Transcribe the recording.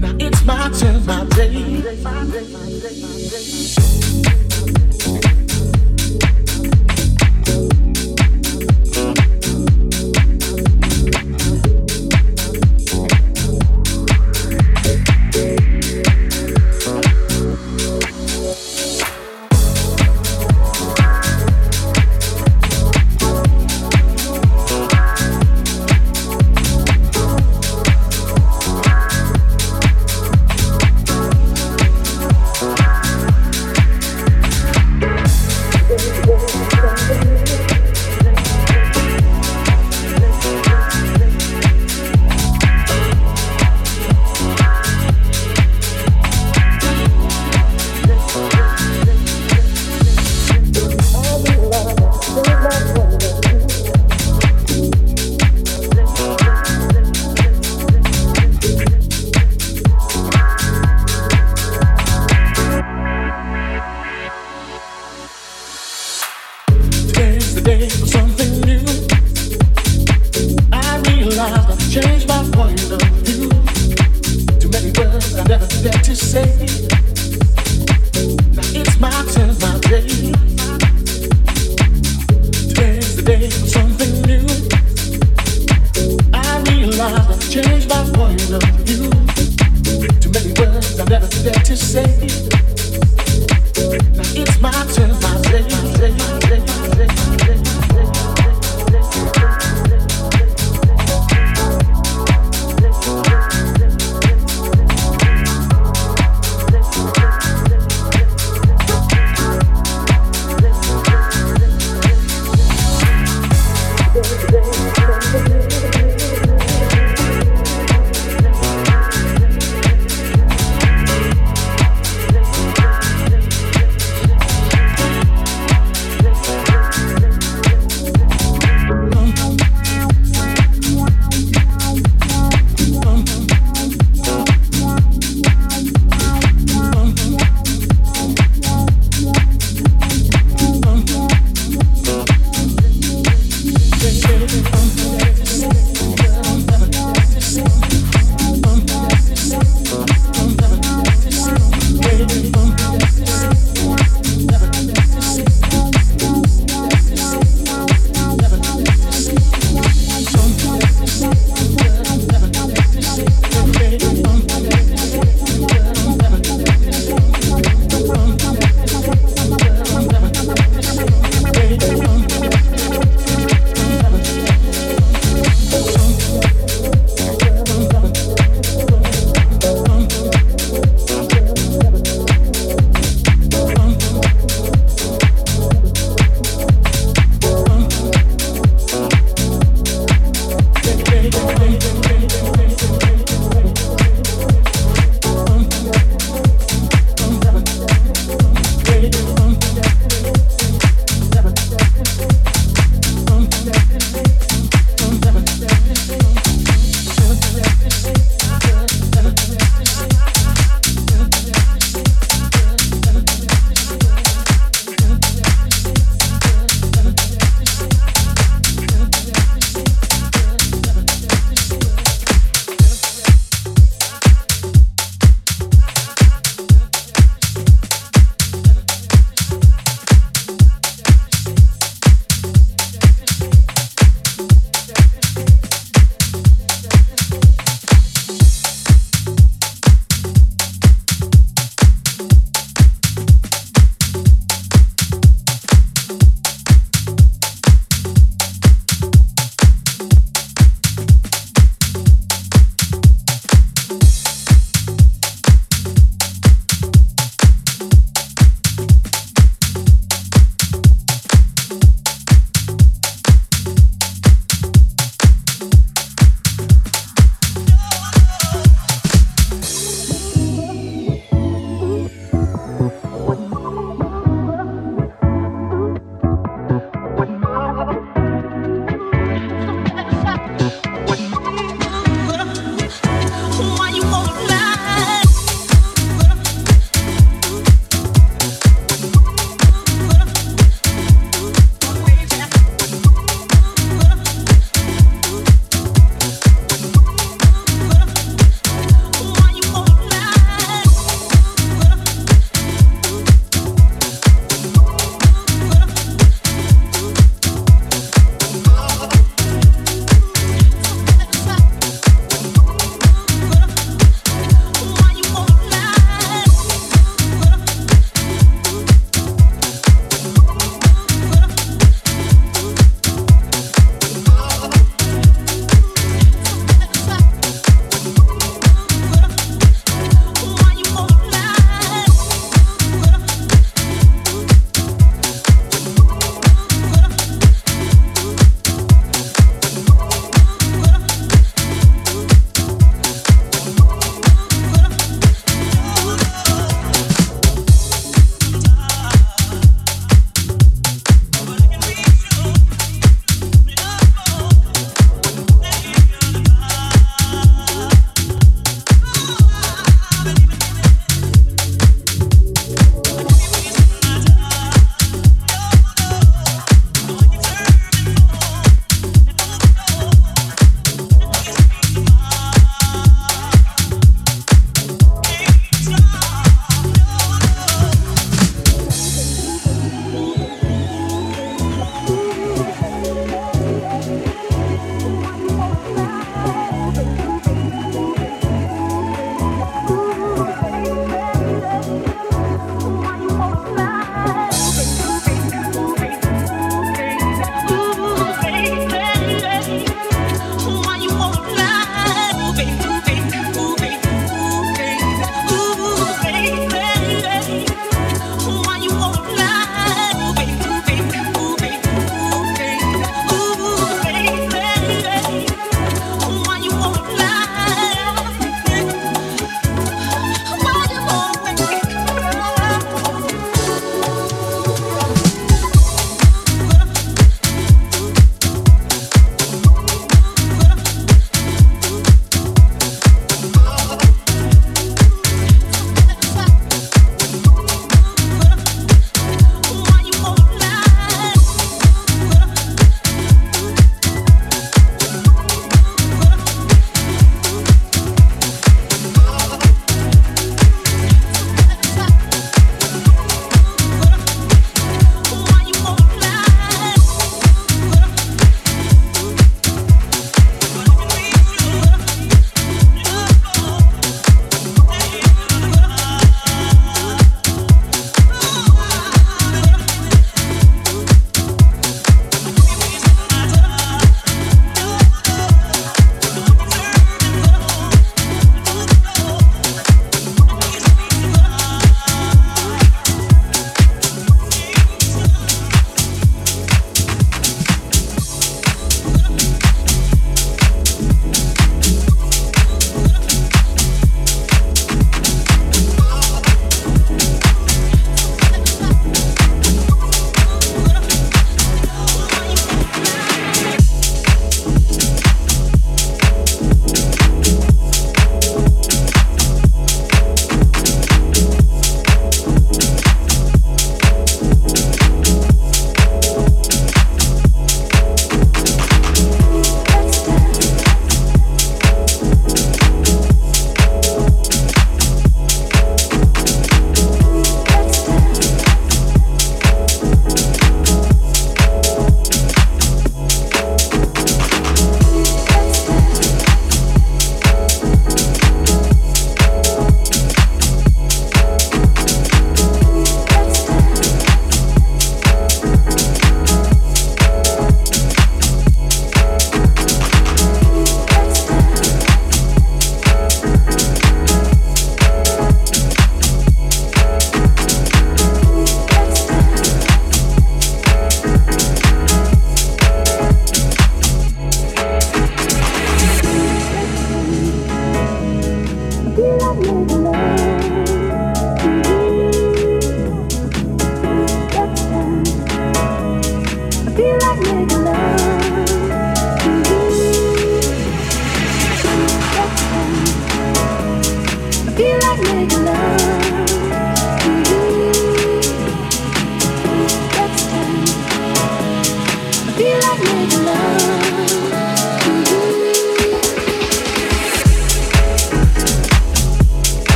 Now it's my turn, my day. My day, my day, my day.